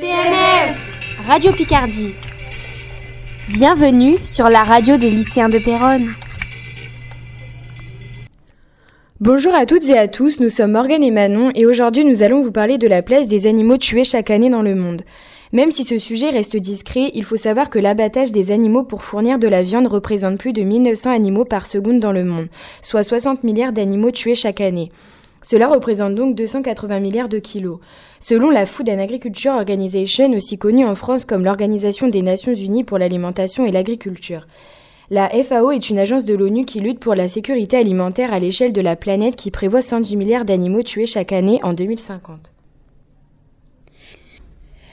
PNF Radio Picardie. Bienvenue sur la radio des lycéens de Péronne. Bonjour à toutes et à tous, nous sommes Morgane et Manon et aujourd'hui nous allons vous parler de la place des animaux tués chaque année dans le monde. Même si ce sujet reste discret, il faut savoir que l'abattage des animaux pour fournir de la viande représente plus de 1900 animaux par seconde dans le monde, soit 60 milliards d'animaux tués chaque année. Cela représente donc 280 milliards de kilos. Selon la Food and Agriculture Organization, aussi connue en France comme l'Organisation des Nations Unies pour l'alimentation et l'agriculture. La FAO est une agence de l'ONU qui lutte pour la sécurité alimentaire à l'échelle de la planète qui prévoit 110 milliards d'animaux tués chaque année en 2050.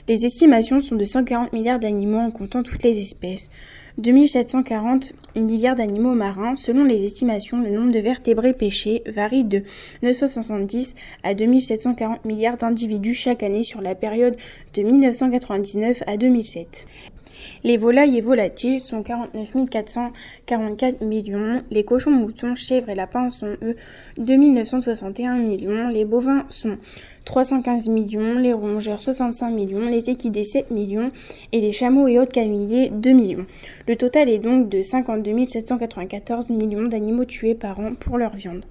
Les estimations sont de 140 milliards d'animaux en comptant toutes les espèces. 2740 milliards d'animaux marins. Selon les estimations, le nombre de vertébrés pêchés varie de 970 à 2740 milliards d'individus chaque année sur la période de 1999 à 2007. Les volailles et volatiles sont 49 444 millions. Les cochons, moutons, chèvres et lapins sont eux 2961 millions. Les bovins sont 315 millions. Les rongeurs 65 millions. Les équidés 7 millions. Et les chameaux et autres camélidés 2 millions. Le total est donc de 52 794 millions d'animaux tués par an pour leur viande.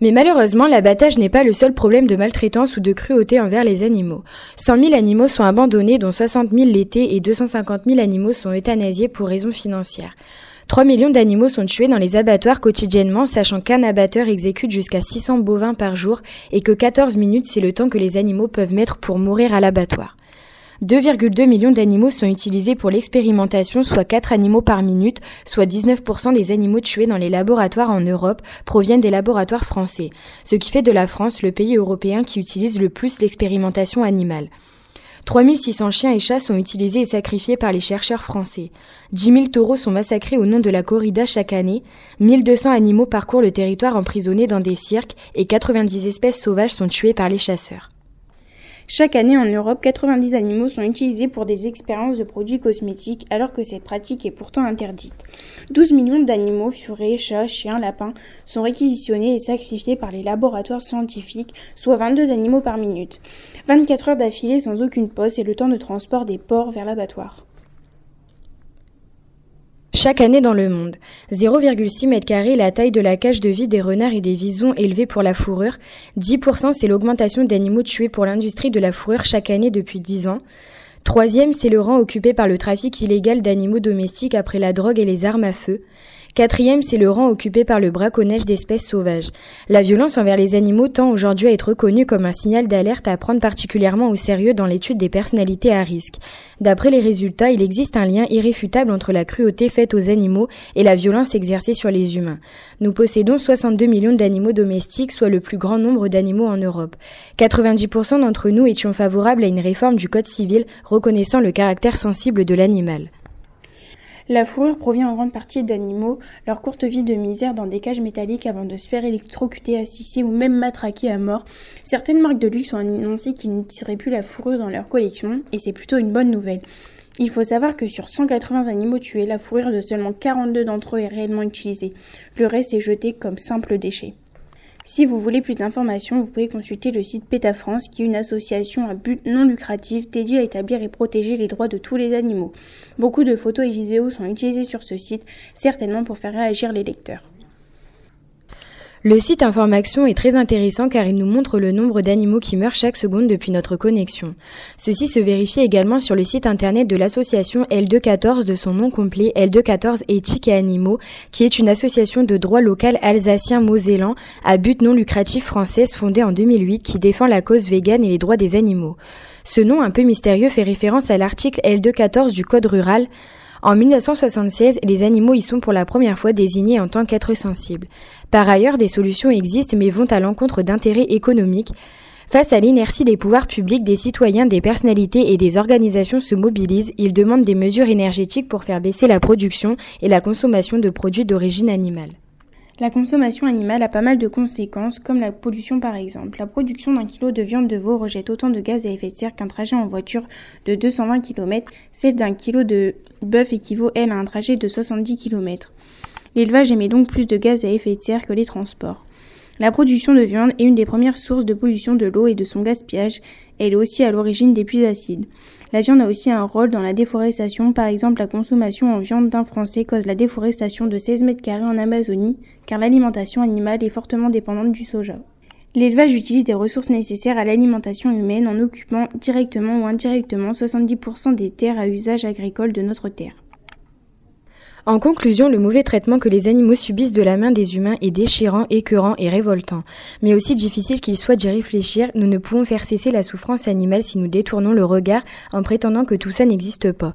Mais malheureusement, l'abattage n'est pas le seul problème de maltraitance ou de cruauté envers les animaux. 100 000 animaux sont abandonnés, dont 60 000 l'été, et 250 000 animaux sont euthanasiés pour raisons financières. 3 millions d'animaux sont tués dans les abattoirs quotidiennement, sachant qu'un abatteur exécute jusqu'à 600 bovins par jour et que 14 minutes, c'est le temps que les animaux peuvent mettre pour mourir à l'abattoir. 2,2 millions d'animaux sont utilisés pour l'expérimentation, soit 4 animaux par minute, soit 19% des animaux tués dans les laboratoires en Europe proviennent des laboratoires français, ce qui fait de la France le pays européen qui utilise le plus l'expérimentation animale. 3600 chiens et chats sont utilisés et sacrifiés par les chercheurs français. 10 000 taureaux sont massacrés au nom de la corrida chaque année. 1200 animaux parcourent le territoire emprisonnés dans des cirques et 90 espèces sauvages sont tuées par les chasseurs. Chaque année en Europe, 90 animaux sont utilisés pour des expériences de produits cosmétiques alors que cette pratique est pourtant interdite. 12 millions d'animaux, furets, chats, chiens, lapins, sont réquisitionnés et sacrifiés par les laboratoires scientifiques, soit 22 animaux par minute. 24 heures d'affilée sans aucune pause et le temps de transport des porcs vers l'abattoir chaque année dans le monde. 0,6 m est la taille de la cage de vie des renards et des visons élevés pour la fourrure. 10% c'est l'augmentation d'animaux tués pour l'industrie de la fourrure chaque année depuis 10 ans. Troisième, c'est le rang occupé par le trafic illégal d'animaux domestiques après la drogue et les armes à feu. Quatrième, c'est le rang occupé par le braconnage d'espèces sauvages. La violence envers les animaux tend aujourd'hui à être reconnue comme un signal d'alerte à prendre particulièrement au sérieux dans l'étude des personnalités à risque. D'après les résultats, il existe un lien irréfutable entre la cruauté faite aux animaux et la violence exercée sur les humains. Nous possédons 62 millions d'animaux domestiques, soit le plus grand nombre d'animaux en Europe. 90% d'entre nous étions favorables à une réforme du Code civil reconnaissant le caractère sensible de l'animal. La fourrure provient en grande partie d'animaux, leur courte vie de misère dans des cages métalliques avant de se faire électrocuter, asphyxier ou même matraquer à mort. Certaines marques de luxe ont annoncé qu'ils n'utiliseraient plus la fourrure dans leur collection, et c'est plutôt une bonne nouvelle. Il faut savoir que sur 180 animaux tués, la fourrure de seulement 42 d'entre eux est réellement utilisée. Le reste est jeté comme simple déchet. Si vous voulez plus d'informations, vous pouvez consulter le site PETA France, qui est une association à but non lucratif dédiée à établir et protéger les droits de tous les animaux. Beaucoup de photos et vidéos sont utilisées sur ce site, certainement pour faire réagir les lecteurs. Le site Information est très intéressant car il nous montre le nombre d'animaux qui meurent chaque seconde depuis notre connexion. Ceci se vérifie également sur le site internet de l'association L214 de son nom complet L214 Éthique et Animaux, qui est une association de droit local alsacien-mosellan à but non lucratif française fondée en 2008 qui défend la cause végane et les droits des animaux. Ce nom un peu mystérieux fait référence à l'article L214 du Code rural en 1976, les animaux y sont pour la première fois désignés en tant qu'êtres sensibles. Par ailleurs, des solutions existent mais vont à l'encontre d'intérêts économiques. Face à l'inertie des pouvoirs publics, des citoyens, des personnalités et des organisations se mobilisent. Ils demandent des mesures énergétiques pour faire baisser la production et la consommation de produits d'origine animale. La consommation animale a pas mal de conséquences, comme la pollution par exemple. La production d'un kilo de viande de veau rejette autant de gaz à effet de serre qu'un trajet en voiture de 220 km. Celle d'un kilo de bœuf équivaut, elle, à un trajet de 70 km. L'élevage émet donc plus de gaz à effet de serre que les transports. La production de viande est une des premières sources de pollution de l'eau et de son gaspillage. Elle est aussi à l'origine des puits acides. La viande a aussi un rôle dans la déforestation. Par exemple, la consommation en viande d'un Français cause la déforestation de 16 mètres carrés en Amazonie, car l'alimentation animale est fortement dépendante du soja. L'élevage utilise des ressources nécessaires à l'alimentation humaine en occupant directement ou indirectement 70% des terres à usage agricole de notre terre. En conclusion, le mauvais traitement que les animaux subissent de la main des humains est déchirant, écœurant et révoltant. Mais aussi difficile qu'il soit d'y réfléchir, nous ne pouvons faire cesser la souffrance animale si nous détournons le regard en prétendant que tout ça n'existe pas.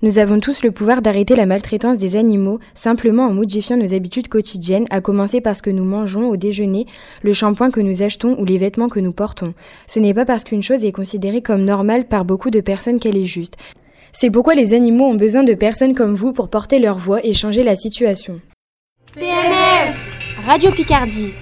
Nous avons tous le pouvoir d'arrêter la maltraitance des animaux simplement en modifiant nos habitudes quotidiennes, à commencer par ce que nous mangeons au déjeuner, le shampoing que nous achetons ou les vêtements que nous portons. Ce n'est pas parce qu'une chose est considérée comme normale par beaucoup de personnes qu'elle est juste. C'est pourquoi les animaux ont besoin de personnes comme vous pour porter leur voix et changer la situation. PNF Radio Picardie